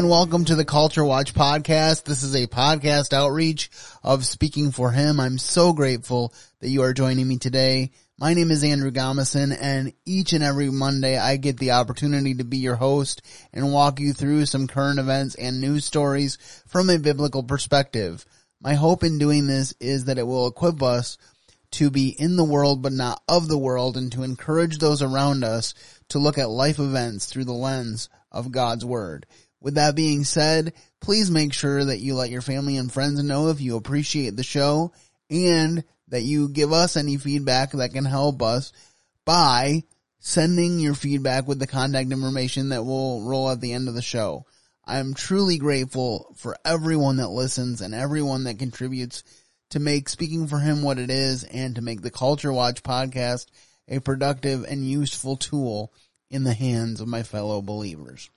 And welcome to the Culture Watch podcast. This is a podcast outreach of Speaking for Him. I'm so grateful that you are joining me today. My name is Andrew Gomison and each and every Monday I get the opportunity to be your host and walk you through some current events and news stories from a biblical perspective. My hope in doing this is that it will equip us to be in the world but not of the world and to encourage those around us to look at life events through the lens of God's Word. With that being said, please make sure that you let your family and friends know if you appreciate the show and that you give us any feedback that can help us by sending your feedback with the contact information that will roll at the end of the show. I'm truly grateful for everyone that listens and everyone that contributes to make Speaking for Him what it is and to make the Culture Watch podcast a productive and useful tool in the hands of my fellow believers.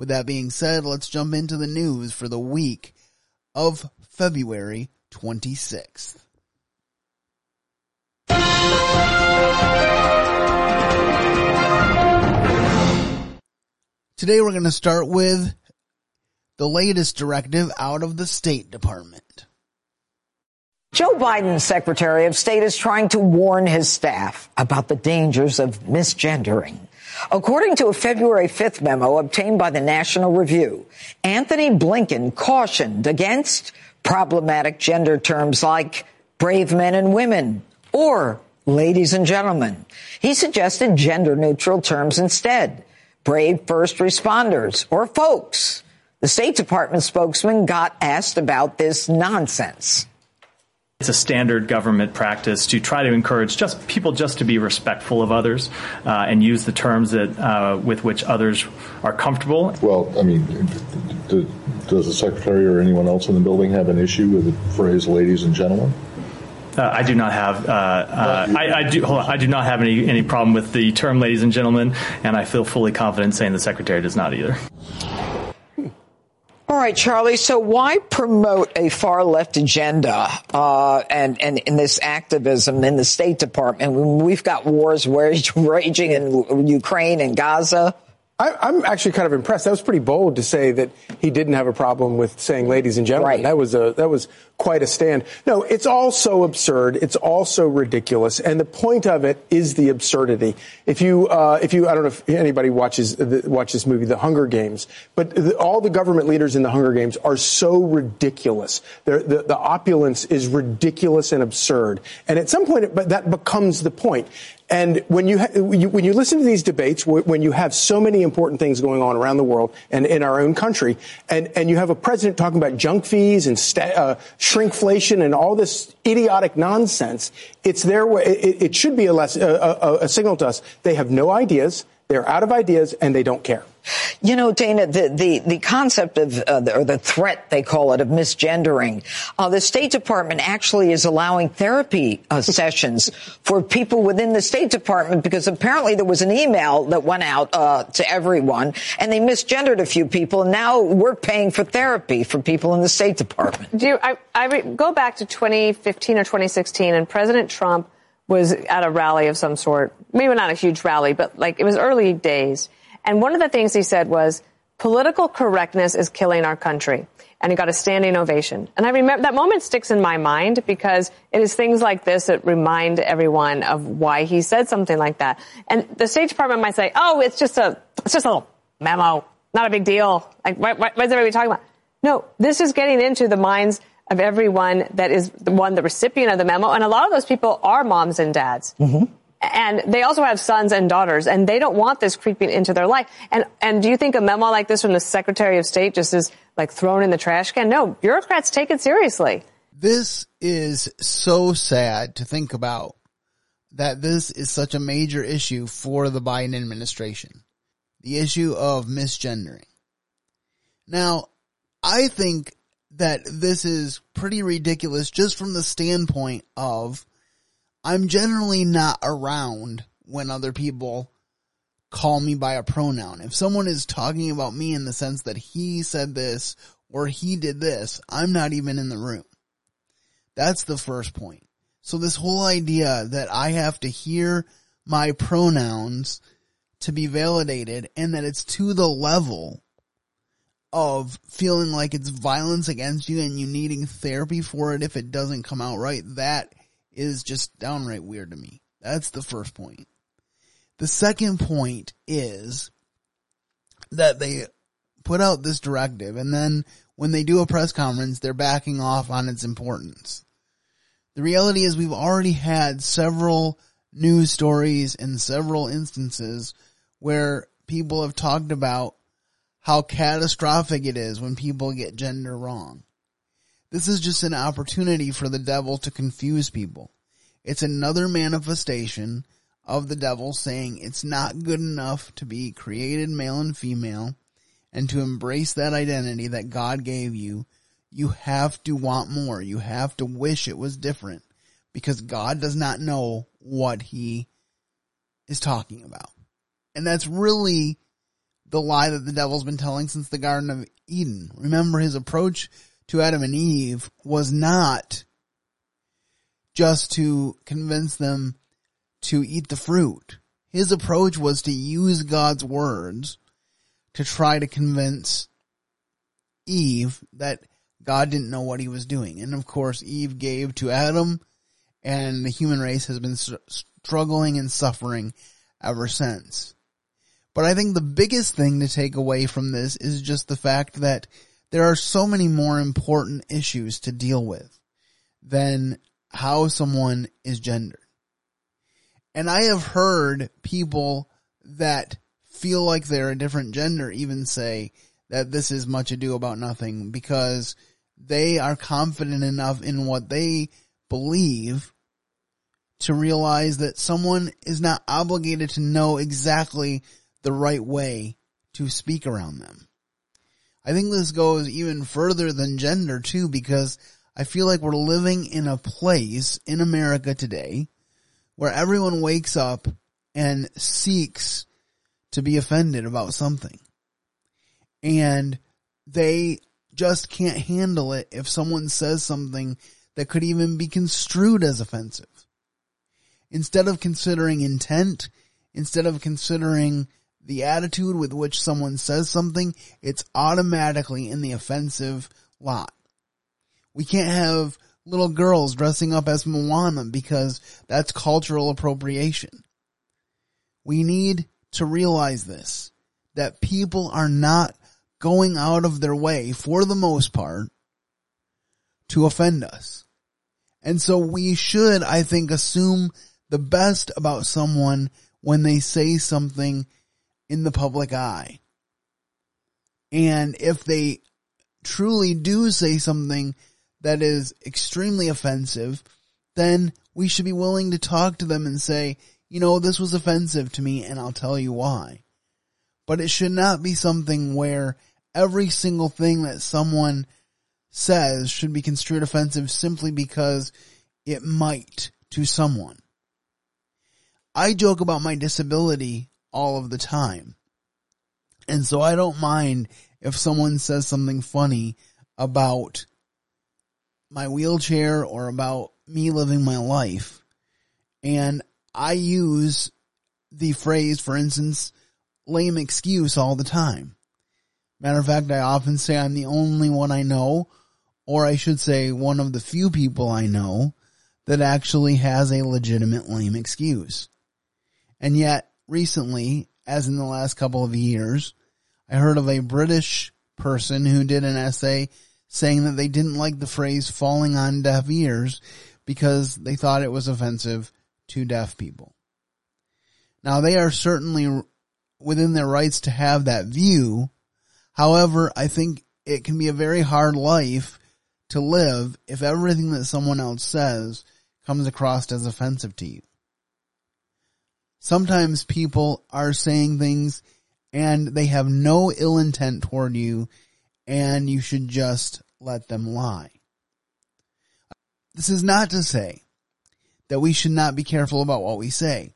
With that being said, let's jump into the news for the week of February 26th. Today we're going to start with the latest directive out of the State Department. Joe Biden's Secretary of State is trying to warn his staff about the dangers of misgendering. According to a February 5th memo obtained by the National Review, Antony Blinken cautioned against problematic gender terms like brave men and women or ladies and gentlemen. He suggested gender neutral terms instead. Brave first responders or folks. The State Department spokesman got asked about this nonsense. It's a standard government practice to try to encourage just people just to be respectful of others uh, and use the terms that uh, with which others are comfortable. Well, I mean, does the secretary or anyone else in the building have an issue with the phrase "ladies and gentlemen"? Uh, I do not have. Uh, uh, I, I, do. On, I do not have any any problem with the term "ladies and gentlemen," and I feel fully confident saying the secretary does not either. All right, Charlie. So why promote a far left agenda uh, and and in this activism in the State Department when we've got wars raging in Ukraine and Gaza? I, am actually kind of impressed. That was pretty bold to say that he didn't have a problem with saying "ladies and gentlemen." Right. That was a that was quite a stand. No, it's all so absurd. It's all so ridiculous, and the point of it is the absurdity. If you uh, if you I don't know if anybody watches the, watch this movie, The Hunger Games, but the, all the government leaders in the Hunger Games are so ridiculous. The, the opulence is ridiculous and absurd, and at some point, but that becomes the point. And when you, ha- when you listen to these debates, when you have so many important things going on around the world and in our own country, and, and you have a president talking about junk fees and sta- uh, shrinkflation and all this idiotic nonsense, it's their way. It, it should be a, less, a, a, a signal to us. They have no ideas. They're out of ideas and they don't care. You know, Dana, the, the, the concept of, uh, the, or the threat, they call it, of misgendering, uh, the State Department actually is allowing therapy uh, sessions for people within the State Department because apparently there was an email that went out uh, to everyone and they misgendered a few people and now we're paying for therapy for people in the State Department. Do you, I, I re- go back to 2015 or 2016 and President Trump was at a rally of some sort, maybe not a huge rally, but like it was early days and one of the things he said was, political correctness is killing our country. And he got a standing ovation. And I remember that moment sticks in my mind because it is things like this that remind everyone of why he said something like that. And the State Department might say, oh, it's just a, it's just a little memo. Not a big deal. Like, what, is everybody talking about? No, this is getting into the minds of everyone that is the one, the recipient of the memo. And a lot of those people are moms and dads. Mm-hmm. And they also have sons and daughters, and they don't want this creeping into their life. And and do you think a memo like this from the Secretary of State just is like thrown in the trash can? No, bureaucrats take it seriously. This is so sad to think about that this is such a major issue for the Biden administration. The issue of misgendering. Now, I think that this is pretty ridiculous just from the standpoint of I'm generally not around when other people call me by a pronoun. If someone is talking about me in the sense that he said this or he did this, I'm not even in the room. That's the first point. So this whole idea that I have to hear my pronouns to be validated and that it's to the level of feeling like it's violence against you and you needing therapy for it if it doesn't come out right, that is just downright weird to me. That's the first point. The second point is that they put out this directive and then when they do a press conference, they're backing off on its importance. The reality is we've already had several news stories and several instances where people have talked about how catastrophic it is when people get gender wrong. This is just an opportunity for the devil to confuse people. It's another manifestation of the devil saying it's not good enough to be created male and female and to embrace that identity that God gave you. You have to want more. You have to wish it was different because God does not know what he is talking about. And that's really the lie that the devil's been telling since the Garden of Eden. Remember his approach to Adam and Eve was not just to convince them to eat the fruit. His approach was to use God's words to try to convince Eve that God didn't know what he was doing. And of course, Eve gave to Adam and the human race has been struggling and suffering ever since. But I think the biggest thing to take away from this is just the fact that there are so many more important issues to deal with than how someone is gendered. And I have heard people that feel like they're a different gender even say that this is much ado about nothing because they are confident enough in what they believe to realize that someone is not obligated to know exactly the right way to speak around them. I think this goes even further than gender too because I feel like we're living in a place in America today where everyone wakes up and seeks to be offended about something. And they just can't handle it if someone says something that could even be construed as offensive. Instead of considering intent, instead of considering the attitude with which someone says something, it's automatically in the offensive lot. We can't have little girls dressing up as Moana because that's cultural appropriation. We need to realize this, that people are not going out of their way, for the most part, to offend us. And so we should, I think, assume the best about someone when they say something in the public eye. And if they truly do say something that is extremely offensive, then we should be willing to talk to them and say, you know, this was offensive to me and I'll tell you why. But it should not be something where every single thing that someone says should be construed offensive simply because it might to someone. I joke about my disability all of the time. And so I don't mind if someone says something funny about my wheelchair or about me living my life. And I use the phrase, for instance, lame excuse all the time. Matter of fact, I often say I'm the only one I know, or I should say one of the few people I know that actually has a legitimate lame excuse. And yet, recently, as in the last couple of years, I heard of a British person who did an essay saying that they didn't like the phrase falling on deaf ears because they thought it was offensive to deaf people. Now they are certainly within their rights to have that view. However, I think it can be a very hard life to live if everything that someone else says comes across as offensive to you. Sometimes people are saying things and they have no ill intent toward you and you should just let them lie. This is not to say that we should not be careful about what we say.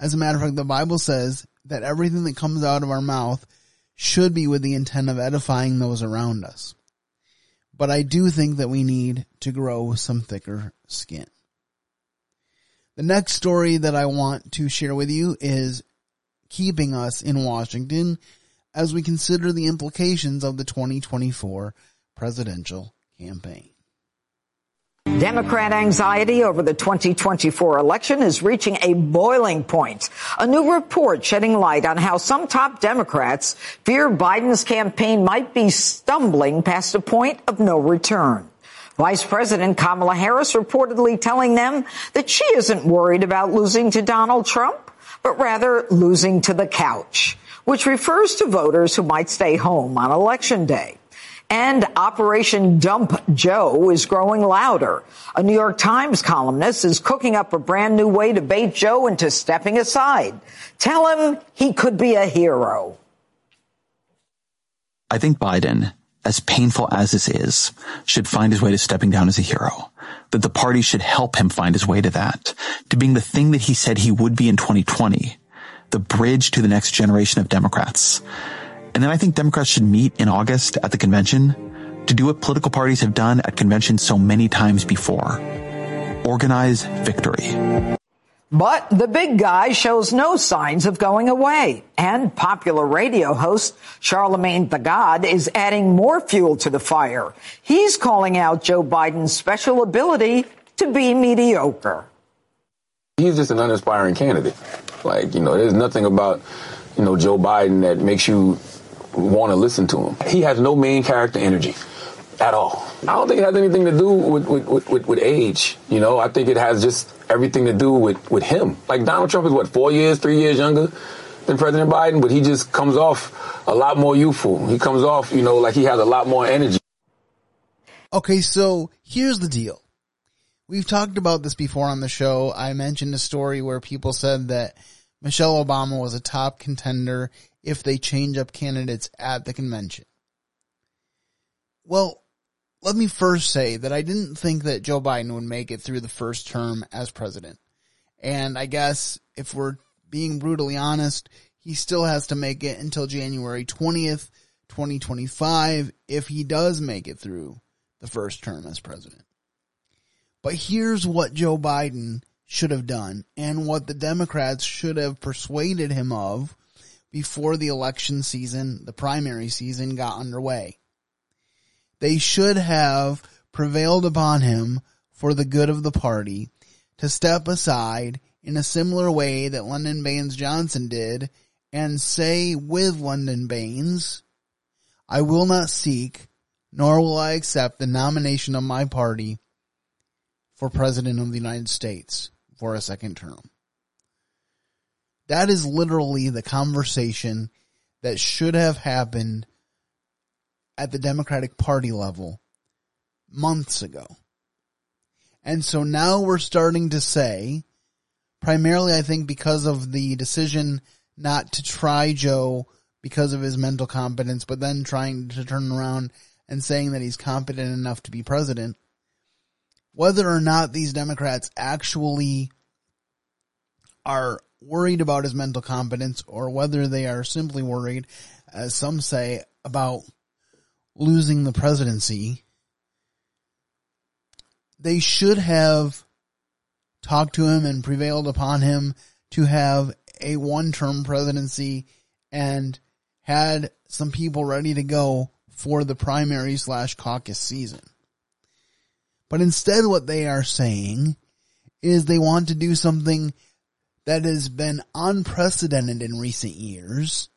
As a matter of fact, the Bible says that everything that comes out of our mouth should be with the intent of edifying those around us. But I do think that we need to grow some thicker skin. The next story that I want to share with you is keeping us in Washington. as we consider the implications of the 2024 presidential campaign. Democrat anxiety over the 2024 election is reaching a boiling point. A new report shedding light on how some top Democrats fear Biden's campaign might be stumbling past a point of no return. Vice President Kamala Harris reportedly telling them that she isn't worried about losing to Donald Trump, but rather losing to the couch, which refers to voters who might stay home on election day. And Operation Dump Joe is growing louder. A New York Times columnist is cooking up a brand new way to bait Joe into stepping aside. Tell him he could be a hero. I think Biden as painful as this is, should find his way to stepping down as a hero. That the party should help him find his way to that, to being the thing that he said he would be in 2020, the bridge to the next generation of Democrats. And then I think Democrats should meet in August at the convention to do what political parties have done at conventions so many times before. Organize victory. But the big guy shows no signs of going away. And popular radio host Charlemagne the God is adding more fuel to the fire. He's calling out Joe Biden's special ability to be mediocre. He's just an uninspiring candidate. Like, you know, there's nothing about, you know, Joe Biden that makes you want to listen to him. He has no main character energy at all. I don't think it has anything to do with, with, with, with, age. You know, I think it has just everything to do with, with him. Like Donald Trump is what, four years, three years younger than President Biden, but he just comes off a lot more youthful. He comes off, you know, like he has a lot more energy. Okay, so here's the deal. We've talked about this before on the show. I mentioned a story where people said that Michelle Obama was a top contender if they change up candidates at the convention. Well, let me first say that I didn't think that Joe Biden would make it through the first term as president. And I guess if we're being brutally honest, he still has to make it until January 20th, 2025 if he does make it through the first term as president. But here's what Joe Biden should have done and what the Democrats should have persuaded him of before the election season, the primary season got underway. They should have prevailed upon him for the good of the party to step aside in a similar way that Lyndon Baines Johnson did and say with London Baines, I will not seek nor will I accept the nomination of my party for President of the United States for a second term. That is literally the conversation that should have happened at the Democratic Party level months ago. And so now we're starting to say, primarily I think because of the decision not to try Joe because of his mental competence, but then trying to turn around and saying that he's competent enough to be president, whether or not these Democrats actually are worried about his mental competence or whether they are simply worried, as some say, about losing the presidency, they should have talked to him and prevailed upon him to have a one term presidency and had some people ready to go for the primary slash caucus season. But instead what they are saying is they want to do something that has been unprecedented in recent years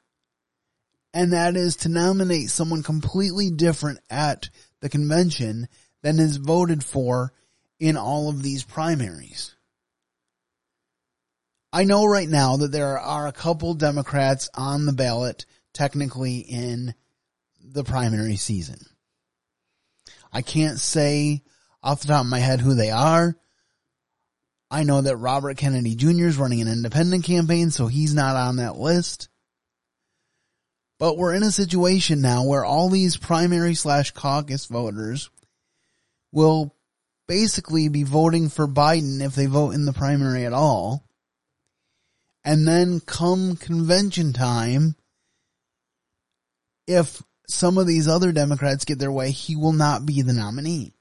and that is to nominate someone completely different at the convention than is voted for in all of these primaries. I know right now that there are a couple Democrats on the ballot technically in the primary season. I can't say off the top of my head who they are. I know that Robert Kennedy Jr. is running an independent campaign, so he's not on that list. But we're in a situation now where all these primary slash caucus voters will basically be voting for Biden if they vote in the primary at all. And then come convention time, if some of these other Democrats get their way, he will not be the nominee.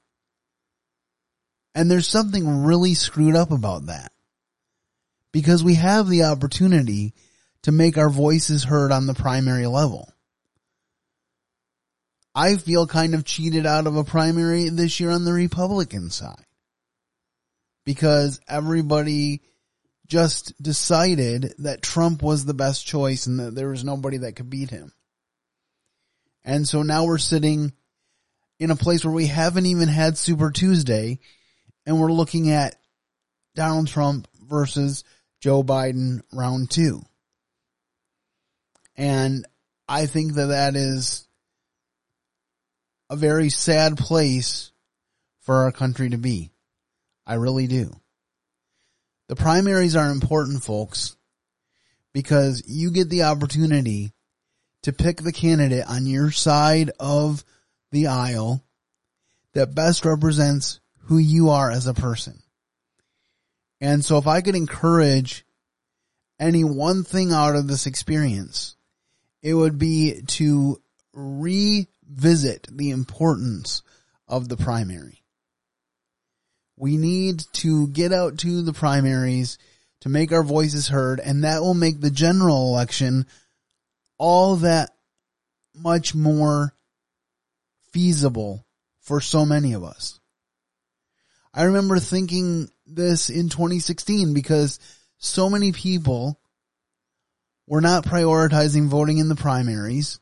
And there's something really screwed up about that. Because we have the opportunity to make our voices heard on the primary level. I feel kind of cheated out of a primary this year on the Republican side. Because everybody just decided that Trump was the best choice and that there was nobody that could beat him. And so now we're sitting in a place where we haven't even had Super Tuesday and we're looking at Donald Trump versus Joe Biden round two. And I think that that is a very sad place for our country to be. I really do. The primaries are important, folks, because you get the opportunity to pick the candidate on your side of the aisle that best represents who you are as a person. And so if I could encourage any one thing out of this experience, it would be to revisit the importance of the primary. We need to get out to the primaries to make our voices heard, and that will make the general election all that much more feasible for so many of us. I remember thinking this in 2016 because so many people were not prioritizing voting in the primaries.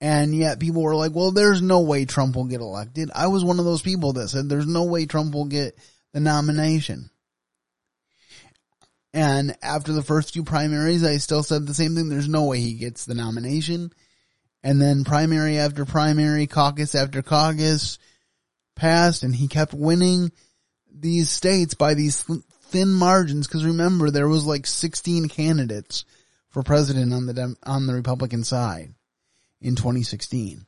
And yet people were like, well, there's no way Trump will get elected. I was one of those people that said there's no way Trump will get the nomination. And after the first few primaries, I still said the same thing. There's no way he gets the nomination. And then primary after primary, caucus after caucus passed and he kept winning these states by these thin margins. Cause remember, there was like 16 candidates for president on the, on the Republican side in 2016.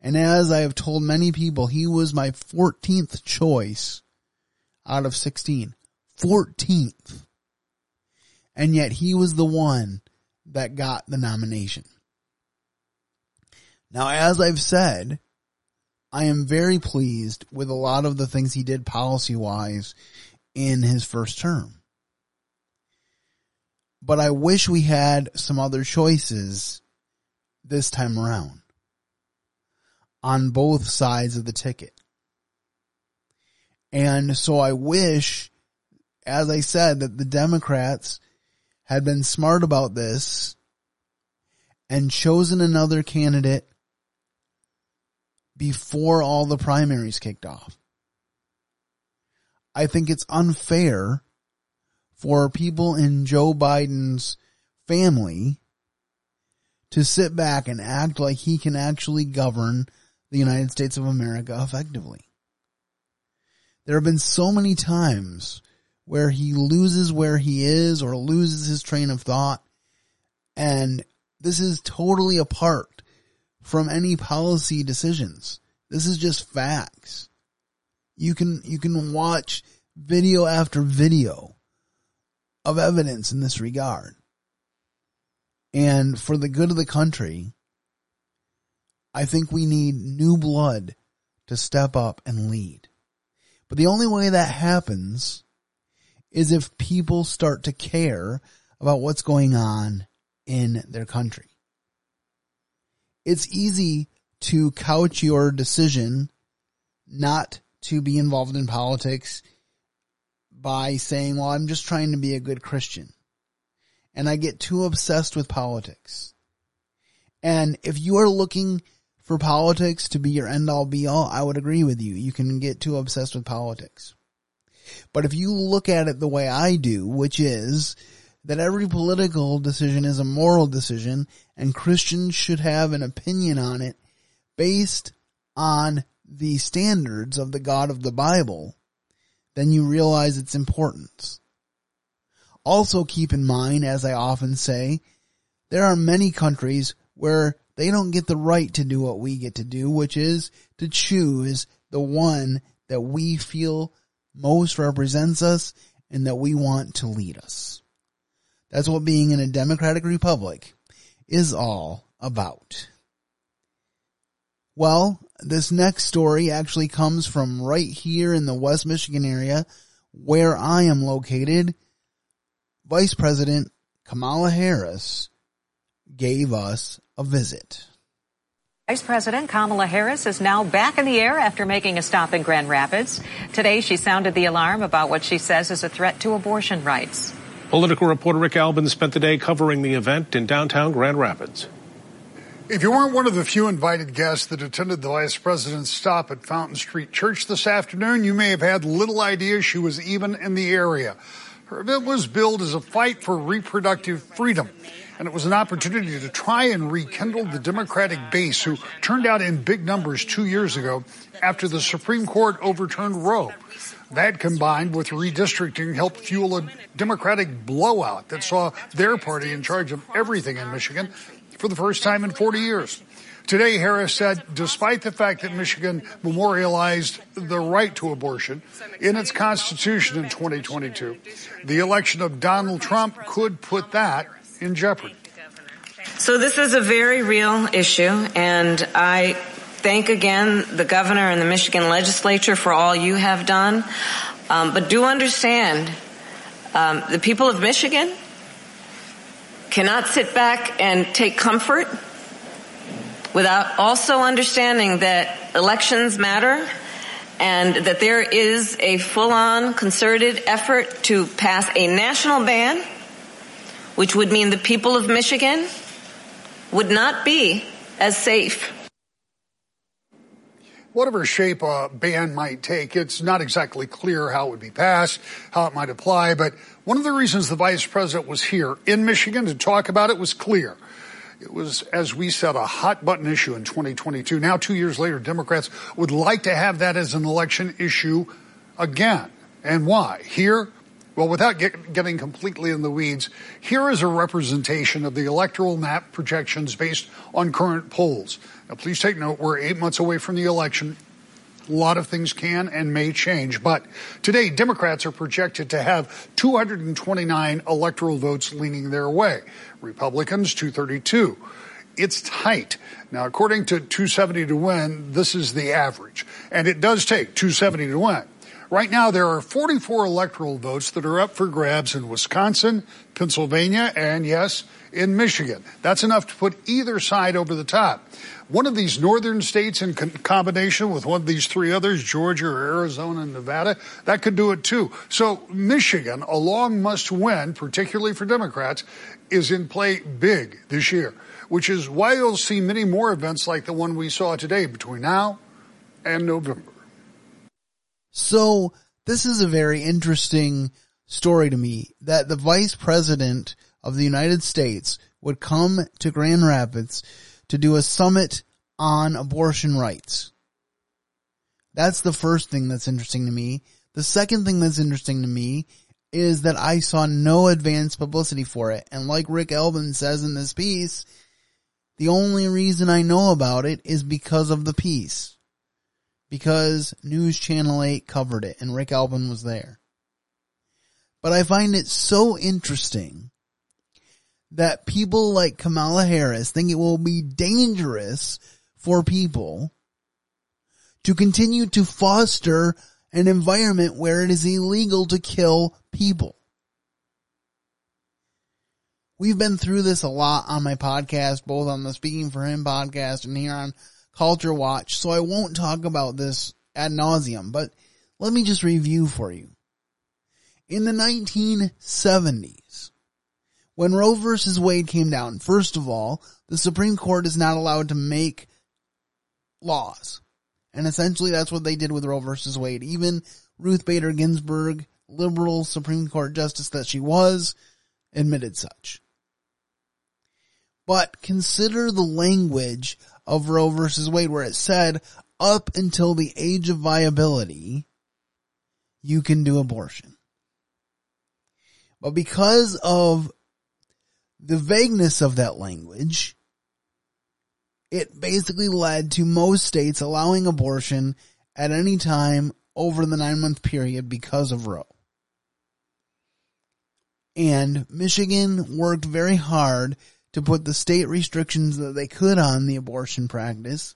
And as I have told many people, he was my 14th choice out of 16. 14th. And yet he was the one that got the nomination. Now, as I've said, I am very pleased with a lot of the things he did policy wise in his first term. But I wish we had some other choices this time around on both sides of the ticket. And so I wish, as I said, that the Democrats had been smart about this and chosen another candidate before all the primaries kicked off. I think it's unfair for people in Joe Biden's family to sit back and act like he can actually govern the United States of America effectively. There have been so many times where he loses where he is or loses his train of thought. And this is totally apart from any policy decisions. This is just facts. You can, you can watch video after video of evidence in this regard. And for the good of the country, I think we need new blood to step up and lead. But the only way that happens is if people start to care about what's going on in their country. It's easy to couch your decision not to be involved in politics by saying, well, I'm just trying to be a good Christian. And I get too obsessed with politics. And if you are looking for politics to be your end all be all, I would agree with you. You can get too obsessed with politics. But if you look at it the way I do, which is that every political decision is a moral decision and Christians should have an opinion on it based on the standards of the God of the Bible, then you realize its importance. Also keep in mind, as I often say, there are many countries where they don't get the right to do what we get to do, which is to choose the one that we feel most represents us and that we want to lead us. That's what being in a democratic republic is all about. Well, this next story actually comes from right here in the West Michigan area where I am located. Vice President Kamala Harris gave us a visit. Vice President Kamala Harris is now back in the air after making a stop in Grand Rapids. Today, she sounded the alarm about what she says is a threat to abortion rights. Political reporter Rick Albin spent the day covering the event in downtown Grand Rapids. If you weren't one of the few invited guests that attended the vice president's stop at Fountain Street Church this afternoon, you may have had little idea she was even in the area. Her event was billed as a fight for reproductive freedom and it was an opportunity to try and rekindle the Democratic base who turned out in big numbers two years ago after the Supreme Court overturned Roe. That combined with redistricting helped fuel a Democratic blowout that saw their party in charge of everything in Michigan for the first time in 40 years. Today, Harris said, despite the fact that Michigan memorialized the right to abortion in its constitution in 2022, the election of Donald Trump could put that in jeopardy. So this is a very real issue, and I thank again the governor and the Michigan legislature for all you have done. Um, but do understand, um, the people of Michigan cannot sit back and take comfort without also understanding that elections matter and that there is a full-on concerted effort to pass a national ban which would mean the people of Michigan would not be as safe. Whatever shape a ban might take, it's not exactly clear how it would be passed, how it might apply, but one of the reasons the vice president was here in Michigan to talk about it was clear. It was, as we said, a hot button issue in 2022. Now, two years later, Democrats would like to have that as an election issue again. And why? Here, well, without get, getting completely in the weeds, here is a representation of the electoral map projections based on current polls. Now, please take note, we're eight months away from the election. A lot of things can and may change, but today Democrats are projected to have 229 electoral votes leaning their way. Republicans 232. It's tight. Now, according to 270 to win, this is the average. And it does take 270 to win. Right now, there are 44 electoral votes that are up for grabs in Wisconsin, Pennsylvania, and yes, in Michigan. That's enough to put either side over the top. One of these northern states in combination with one of these three others, Georgia or Arizona and Nevada, that could do it too. So Michigan, a long must win, particularly for Democrats, is in play big this year, which is why you'll see many more events like the one we saw today between now and November. So this is a very interesting story to me that the vice president of the United States would come to Grand Rapids to do a summit on abortion rights. That's the first thing that's interesting to me. The second thing that's interesting to me is that I saw no advance publicity for it. And like Rick Albin says in this piece, the only reason I know about it is because of the piece because News Channel 8 covered it and Rick Albin was there. But I find it so interesting that people like Kamala Harris think it will be dangerous for people to continue to foster an environment where it is illegal to kill people. We've been through this a lot on my podcast, both on the Speaking for Him podcast and here on Culture Watch, so I won't talk about this ad nauseum, but let me just review for you. In the 1970s, when Roe versus Wade came down, first of all, the Supreme Court is not allowed to make laws. And essentially that's what they did with Roe versus Wade. Even Ruth Bader Ginsburg, liberal Supreme Court justice that she was, admitted such. But consider the language of Roe versus Wade where it said up until the age of viability, you can do abortion. But because of the vagueness of that language, it basically led to most states allowing abortion at any time over the nine month period because of Roe. And Michigan worked very hard to put the state restrictions that they could on the abortion practice.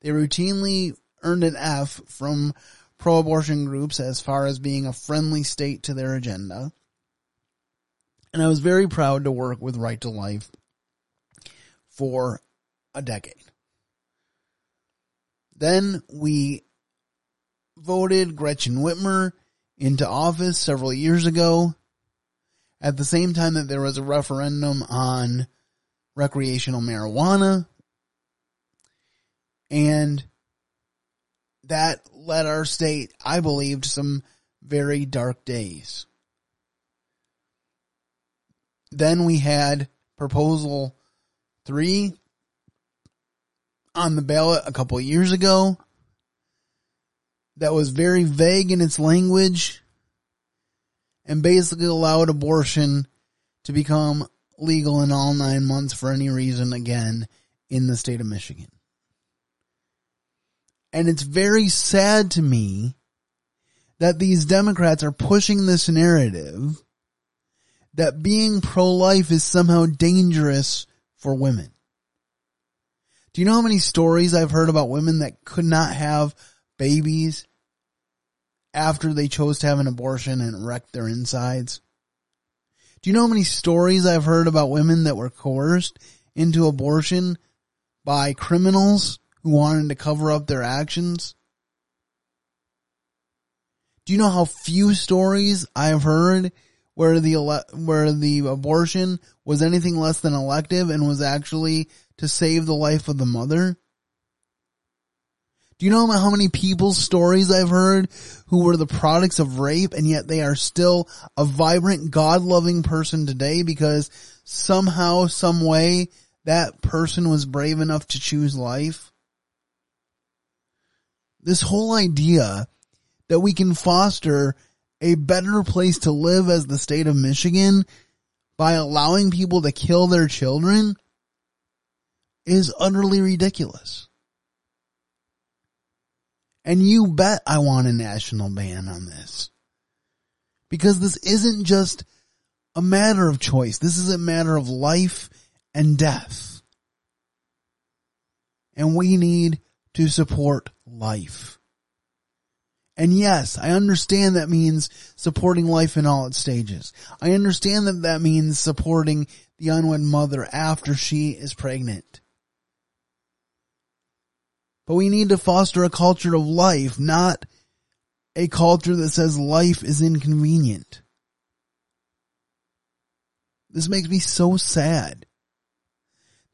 They routinely earned an F from pro-abortion groups as far as being a friendly state to their agenda. And I was very proud to work with Right to Life for a decade. Then we voted Gretchen Whitmer into office several years ago at the same time that there was a referendum on recreational marijuana. And that led our state, I believe, to some very dark days. Then we had proposal three on the ballot a couple years ago that was very vague in its language and basically allowed abortion to become legal in all nine months for any reason again in the state of Michigan. And it's very sad to me that these Democrats are pushing this narrative that being pro-life is somehow dangerous for women. Do you know how many stories I've heard about women that could not have babies after they chose to have an abortion and wrecked their insides? Do you know how many stories I've heard about women that were coerced into abortion by criminals who wanted to cover up their actions? Do you know how few stories I've heard where the ele- where the abortion was anything less than elective and was actually to save the life of the mother? Do you know how many people's stories I've heard who were the products of rape and yet they are still a vibrant, God-loving person today because somehow, some way, that person was brave enough to choose life? This whole idea that we can foster a better place to live as the state of Michigan by allowing people to kill their children is utterly ridiculous. And you bet I want a national ban on this. Because this isn't just a matter of choice. This is a matter of life and death. And we need to support life. And yes, I understand that means supporting life in all its stages. I understand that that means supporting the unwed mother after she is pregnant. But we need to foster a culture of life, not a culture that says life is inconvenient. This makes me so sad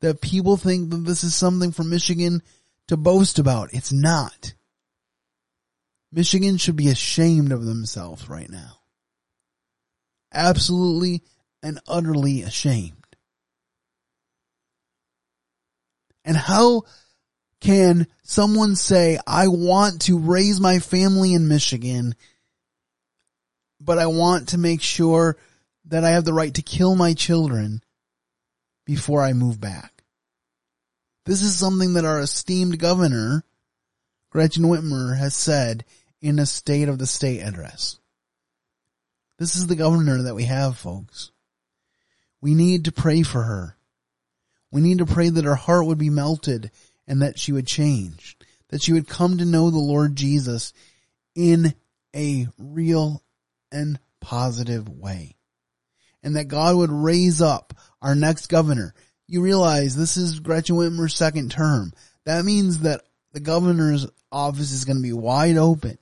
that people think that this is something for Michigan to boast about. It's not. Michigan should be ashamed of themselves right now. Absolutely and utterly ashamed. And how can someone say, I want to raise my family in Michigan, but I want to make sure that I have the right to kill my children before I move back? This is something that our esteemed governor, Gretchen Whitmer, has said in a state of the state address. This is the governor that we have, folks. We need to pray for her. We need to pray that her heart would be melted and that she would change, that she would come to know the Lord Jesus in a real and positive way. And that God would raise up our next governor. You realize this is Gretchen Whitmer's second term. That means that the governor's office is going to be wide open.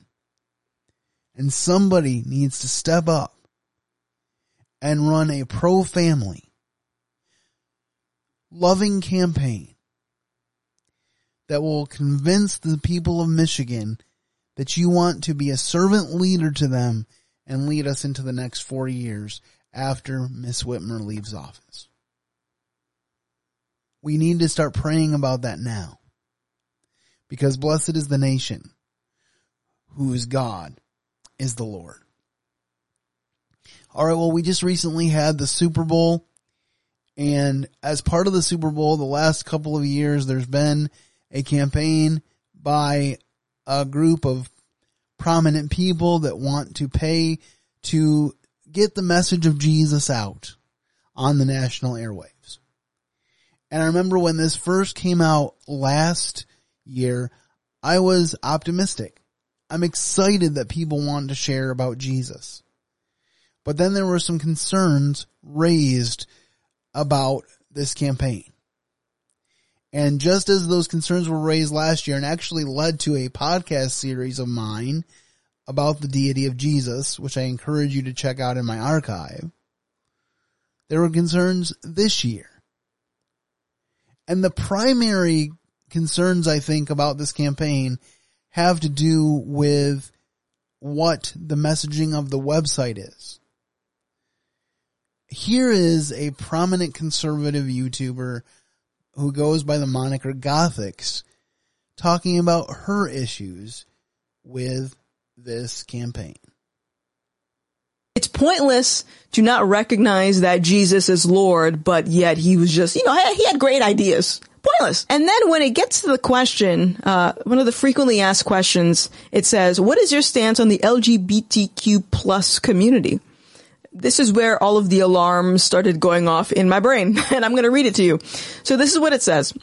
And somebody needs to step up and run a pro family, loving campaign that will convince the people of Michigan that you want to be a servant leader to them and lead us into the next four years after Miss Whitmer leaves office. We need to start praying about that now. Because blessed is the nation whose God is the Lord. All right, well, we just recently had the Super Bowl, and as part of the Super Bowl, the last couple of years, there's been a campaign by a group of prominent people that want to pay to get the message of Jesus out on the national airwaves. And I remember when this first came out last year, I was optimistic. I'm excited that people want to share about Jesus. But then there were some concerns raised about this campaign. And just as those concerns were raised last year and actually led to a podcast series of mine about the deity of Jesus, which I encourage you to check out in my archive, there were concerns this year. And the primary concerns I think about this campaign have to do with what the messaging of the website is. Here is a prominent conservative YouTuber who goes by the moniker Gothix talking about her issues with this campaign. It's pointless to not recognize that Jesus is Lord, but yet he was just, you know, he had great ideas. Pointless. And then when it gets to the question, uh, one of the frequently asked questions, it says, what is your stance on the LGBTQ plus community? This is where all of the alarms started going off in my brain, and I'm going to read it to you. So this is what it says.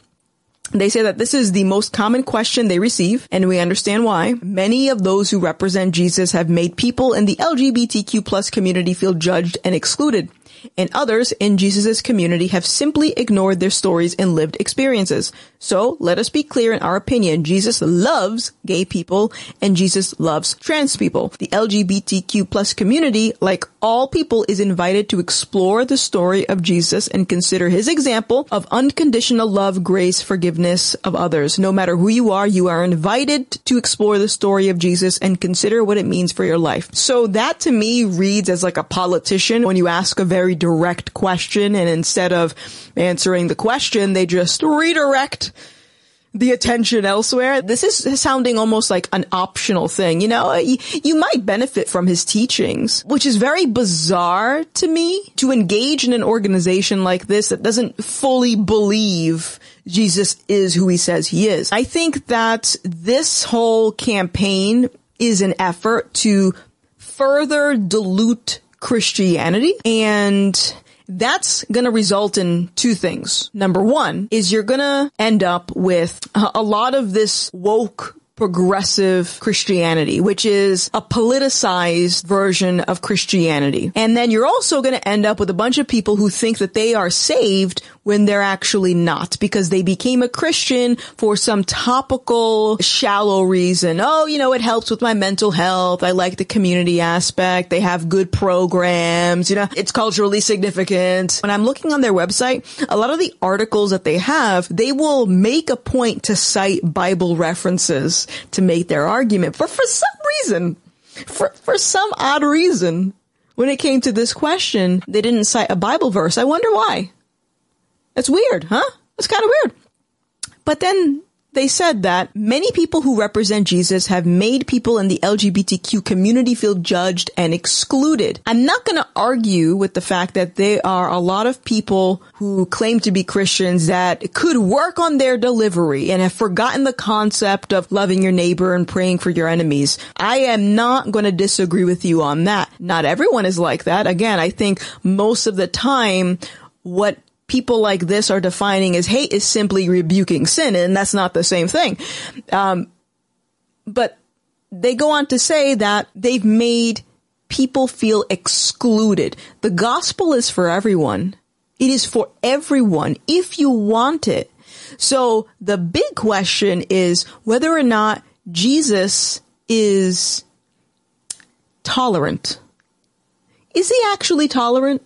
They say that this is the most common question they receive, and we understand why. Many of those who represent Jesus have made people in the LGBTQ plus community feel judged and excluded and others in Jesus' community have simply ignored their stories and lived experiences. So let us be clear in our opinion. Jesus loves gay people and Jesus loves trans people. The LGBTQ plus community, like all people, is invited to explore the story of Jesus and consider his example of unconditional love, grace, forgiveness of others. No matter who you are, you are invited to explore the story of Jesus and consider what it means for your life. So that to me reads as like a politician when you ask a very direct question and instead of answering the question, they just redirect the attention elsewhere. This is sounding almost like an optional thing. You know, you, you, might benefit from his teachings, which is very bizarre to me to engage in an organization like this that doesn't fully believe Jesus is who he says he is. I think that this whole campaign is an effort to further dilute Christianity and that's going to result in two things. Number one is you're going to end up with a lot of this woke progressive Christianity, which is a politicized version of Christianity. And then you're also going to end up with a bunch of people who think that they are saved when they're actually not because they became a Christian for some topical, shallow reason. Oh, you know, it helps with my mental health. I like the community aspect. They have good programs. You know, it's culturally significant. When I'm looking on their website, a lot of the articles that they have, they will make a point to cite Bible references to make their argument. But for some reason, for, for some odd reason, when it came to this question, they didn't cite a Bible verse. I wonder why. That's weird, huh? That's kind of weird. But then they said that many people who represent Jesus have made people in the LGBTQ community feel judged and excluded. I'm not going to argue with the fact that there are a lot of people who claim to be Christians that could work on their delivery and have forgotten the concept of loving your neighbor and praying for your enemies. I am not going to disagree with you on that. Not everyone is like that. Again, I think most of the time what people like this are defining as hate is simply rebuking sin, and that's not the same thing. Um, but they go on to say that they've made people feel excluded. The gospel is for everyone. It is for everyone if you want it. So the big question is whether or not Jesus is tolerant. Is he actually tolerant?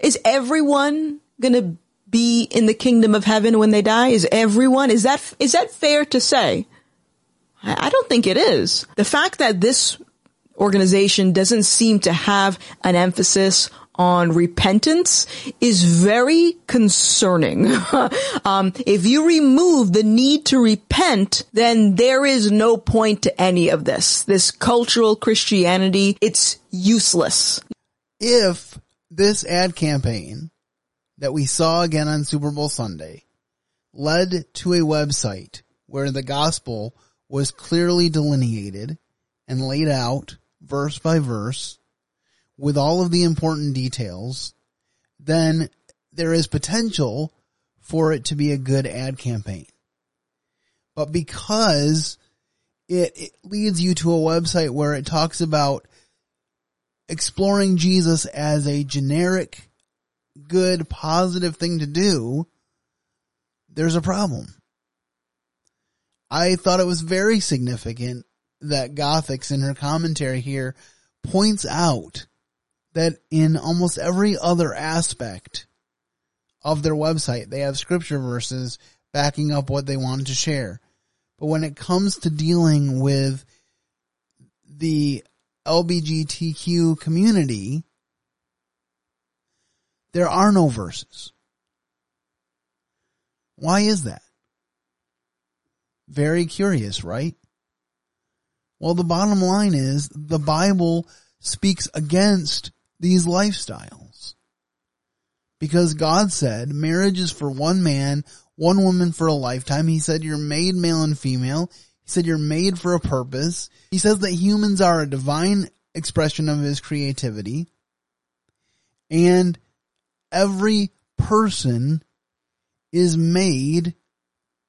Is everyone going to be in the kingdom of heaven when they die? Is everyone? Is that, is that fair to say? I don't think it is. The fact that this organization doesn't seem to have an emphasis on repentance is very concerning. um, if you remove the need to repent, then there is no point to any of this. This cultural Christianity, it's useless. If this ad campaign that we saw again on Super Bowl Sunday led to a website where the gospel was clearly delineated and laid out verse by verse with all of the important details, then there is potential for it to be a good ad campaign. But because it, it leads you to a website where it talks about exploring Jesus as a generic, good, positive thing to do, there's a problem. I thought it was very significant that Gothix in her commentary here points out that in almost every other aspect of their website, they have scripture verses backing up what they wanted to share. But when it comes to dealing with the LBGTQ community, there are no verses. Why is that? Very curious, right? Well, the bottom line is the Bible speaks against these lifestyles. Because God said marriage is for one man, one woman for a lifetime. He said you're made male and female. Said you're made for a purpose. He says that humans are a divine expression of his creativity. And every person is made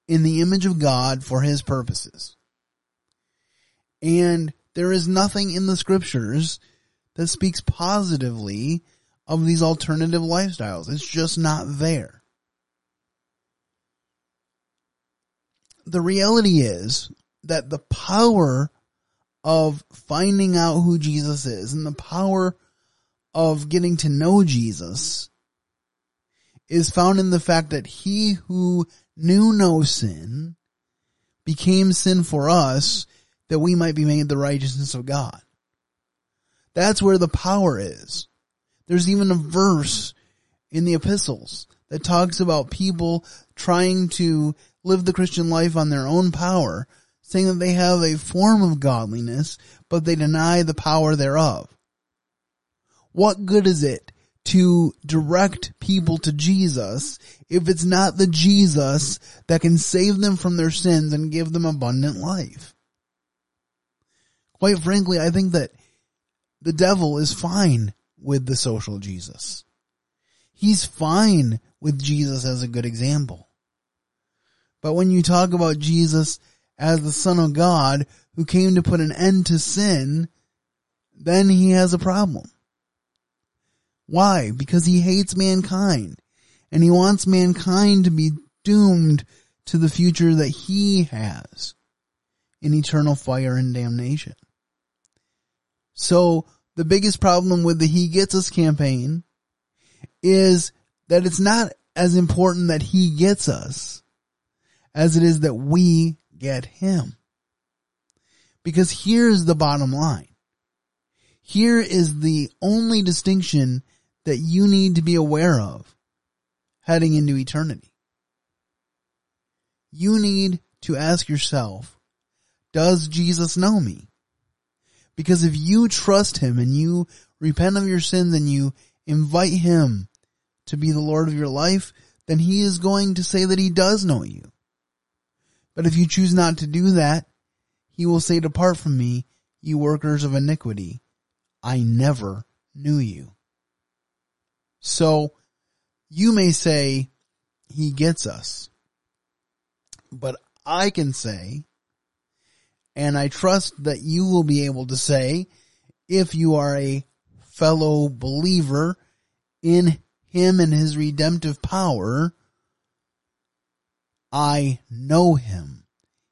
in the image of God for his purposes. And there is nothing in the scriptures that speaks positively of these alternative lifestyles. It's just not there. The reality is that the power of finding out who Jesus is and the power of getting to know Jesus is found in the fact that he who knew no sin became sin for us that we might be made the righteousness of God. That's where the power is. There's even a verse in the epistles that talks about people trying to live the Christian life on their own power, saying that they have a form of godliness, but they deny the power thereof. What good is it to direct people to Jesus if it's not the Jesus that can save them from their sins and give them abundant life? Quite frankly, I think that the devil is fine with the social Jesus. He's fine with Jesus as a good example. But when you talk about Jesus as the son of God who came to put an end to sin, then he has a problem. Why? Because he hates mankind and he wants mankind to be doomed to the future that he has in eternal fire and damnation. So the biggest problem with the He Gets Us campaign is that it's not as important that He gets us as it is that we get Him. Because here's the bottom line. Here is the only distinction that you need to be aware of heading into eternity. You need to ask yourself, does Jesus know me? Because if you trust him and you repent of your sins and you invite him to be the Lord of your life, then he is going to say that he does know you. But if you choose not to do that, he will say, depart from me, you workers of iniquity. I never knew you. So you may say he gets us, but I can say, and I trust that you will be able to say, if you are a fellow believer in him and his redemptive power, I know him.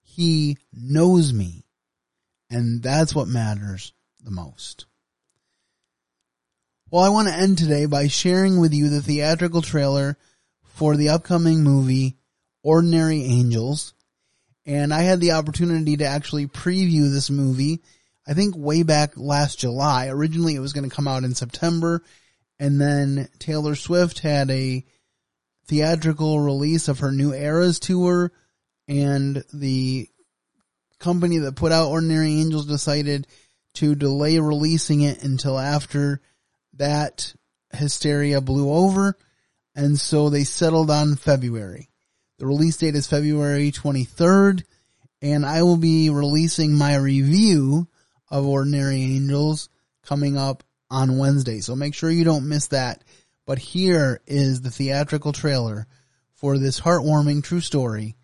He knows me. And that's what matters the most. Well, I want to end today by sharing with you the theatrical trailer for the upcoming movie Ordinary Angels. And I had the opportunity to actually preview this movie, I think way back last July. Originally it was going to come out in September, and then Taylor Swift had a theatrical release of her New Eras tour, and the company that put out Ordinary Angels decided to delay releasing it until after that hysteria blew over, and so they settled on February. The release date is February 23rd, and I will be releasing my review of Ordinary Angels coming up on Wednesday. So make sure you don't miss that. But here is the theatrical trailer for this heartwarming true story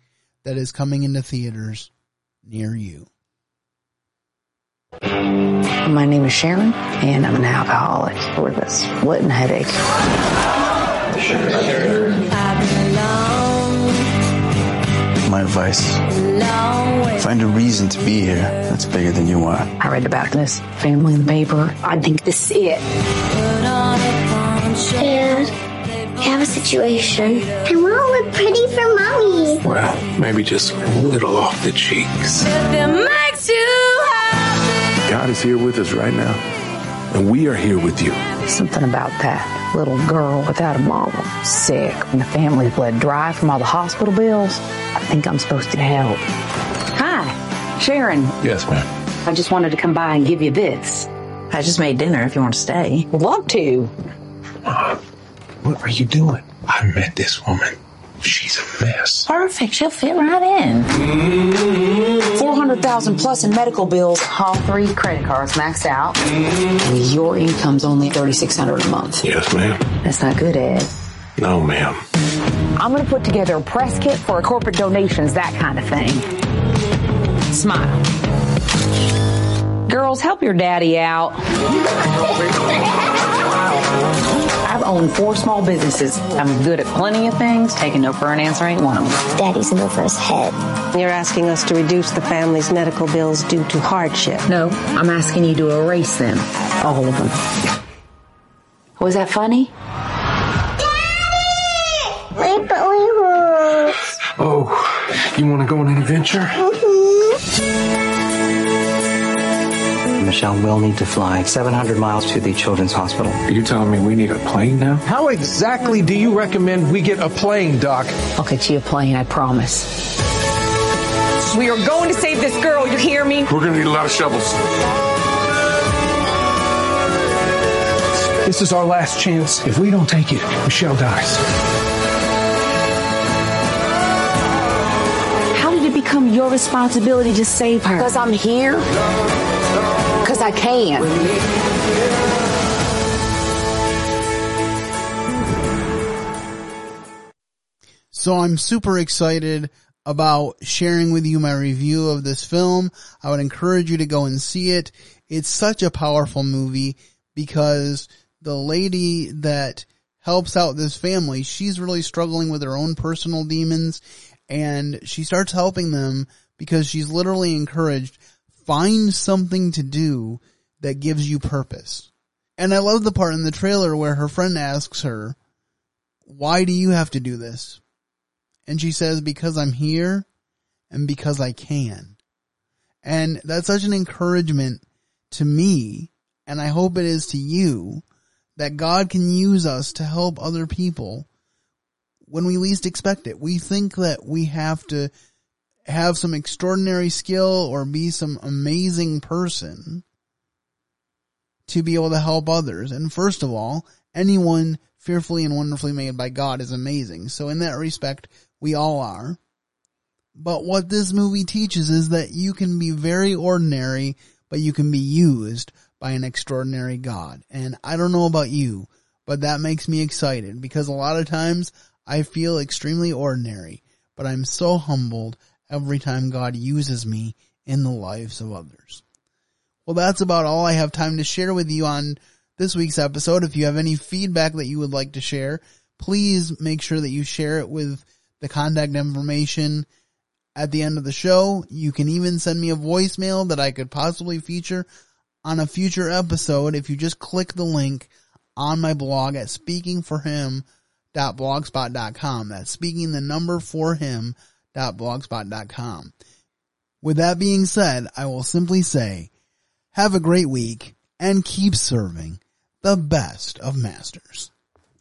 that is coming into theaters near you. My name is Sharon, and I'm an alcoholic with a splitting headache. I belong Find a reason to be here that's bigger than you are. I read about this family in the paper. I think this is it. Dad, I have a situation. I want to look pretty for mommy. Well, maybe just a little off the cheeks. God is here with us right now, and we are here with you. Something about that little girl without a mama, sick, and the family bled dry from all the hospital bills. I think I'm supposed to help. Hi, Sharon. Yes, ma'am. I just wanted to come by and give you this. I just made dinner if you want to stay. Would love to. Uh, What are you doing? I met this woman. She's a mess. Perfect. She'll fit right in. 400,000 plus in medical bills, all three credit cards maxed out. And your income's only 3600 a month. Yes, ma'am. That's not good, Ed. No, ma'am. I'm going to put together a press kit for corporate donations, that kind of thing. Smile. Girls, help your daddy out. I've owned four small businesses. I'm good at plenty of things. Taking no for an answer ain't one of them. Daddy's in over his head. You're asking us to reduce the family's medical bills due to hardship. No, I'm asking you to erase them. All of them. Was that funny? Daddy! My belly hurts. Oh, you want to go on an adventure? Mm-hmm. Michelle will need to fly 700 miles to the Children's Hospital. Are you telling me we need a plane now? How exactly do you recommend we get a plane, Doc? I'll get you a plane, I promise. We are going to save this girl, you hear me? We're going to need a lot of shovels. This is our last chance. If we don't take it, Michelle dies. How did it become your responsibility to save her? Because I'm here. Because I can. So I'm super excited about sharing with you my review of this film. I would encourage you to go and see it. It's such a powerful movie because the lady that helps out this family, she's really struggling with her own personal demons and she starts helping them because she's literally encouraged, find something to do that gives you purpose. And I love the part in the trailer where her friend asks her, why do you have to do this? And she says, because I'm here and because I can. And that's such an encouragement to me. And I hope it is to you that God can use us to help other people when we least expect it. We think that we have to have some extraordinary skill or be some amazing person to be able to help others. And first of all, anyone fearfully and wonderfully made by God is amazing. So in that respect, we all are. But what this movie teaches is that you can be very ordinary, but you can be used by an extraordinary God. And I don't know about you, but that makes me excited because a lot of times I feel extremely ordinary, but I'm so humbled every time God uses me in the lives of others. Well, that's about all I have time to share with you on this week's episode. If you have any feedback that you would like to share, please make sure that you share it with the contact information at the end of the show. You can even send me a voicemail that I could possibly feature on a future episode if you just click the link on my blog at speaking4him.blogspot.com. That's speaking the number for him.blogspot.com. With that being said, I will simply say, have a great week and keep serving the best of masters.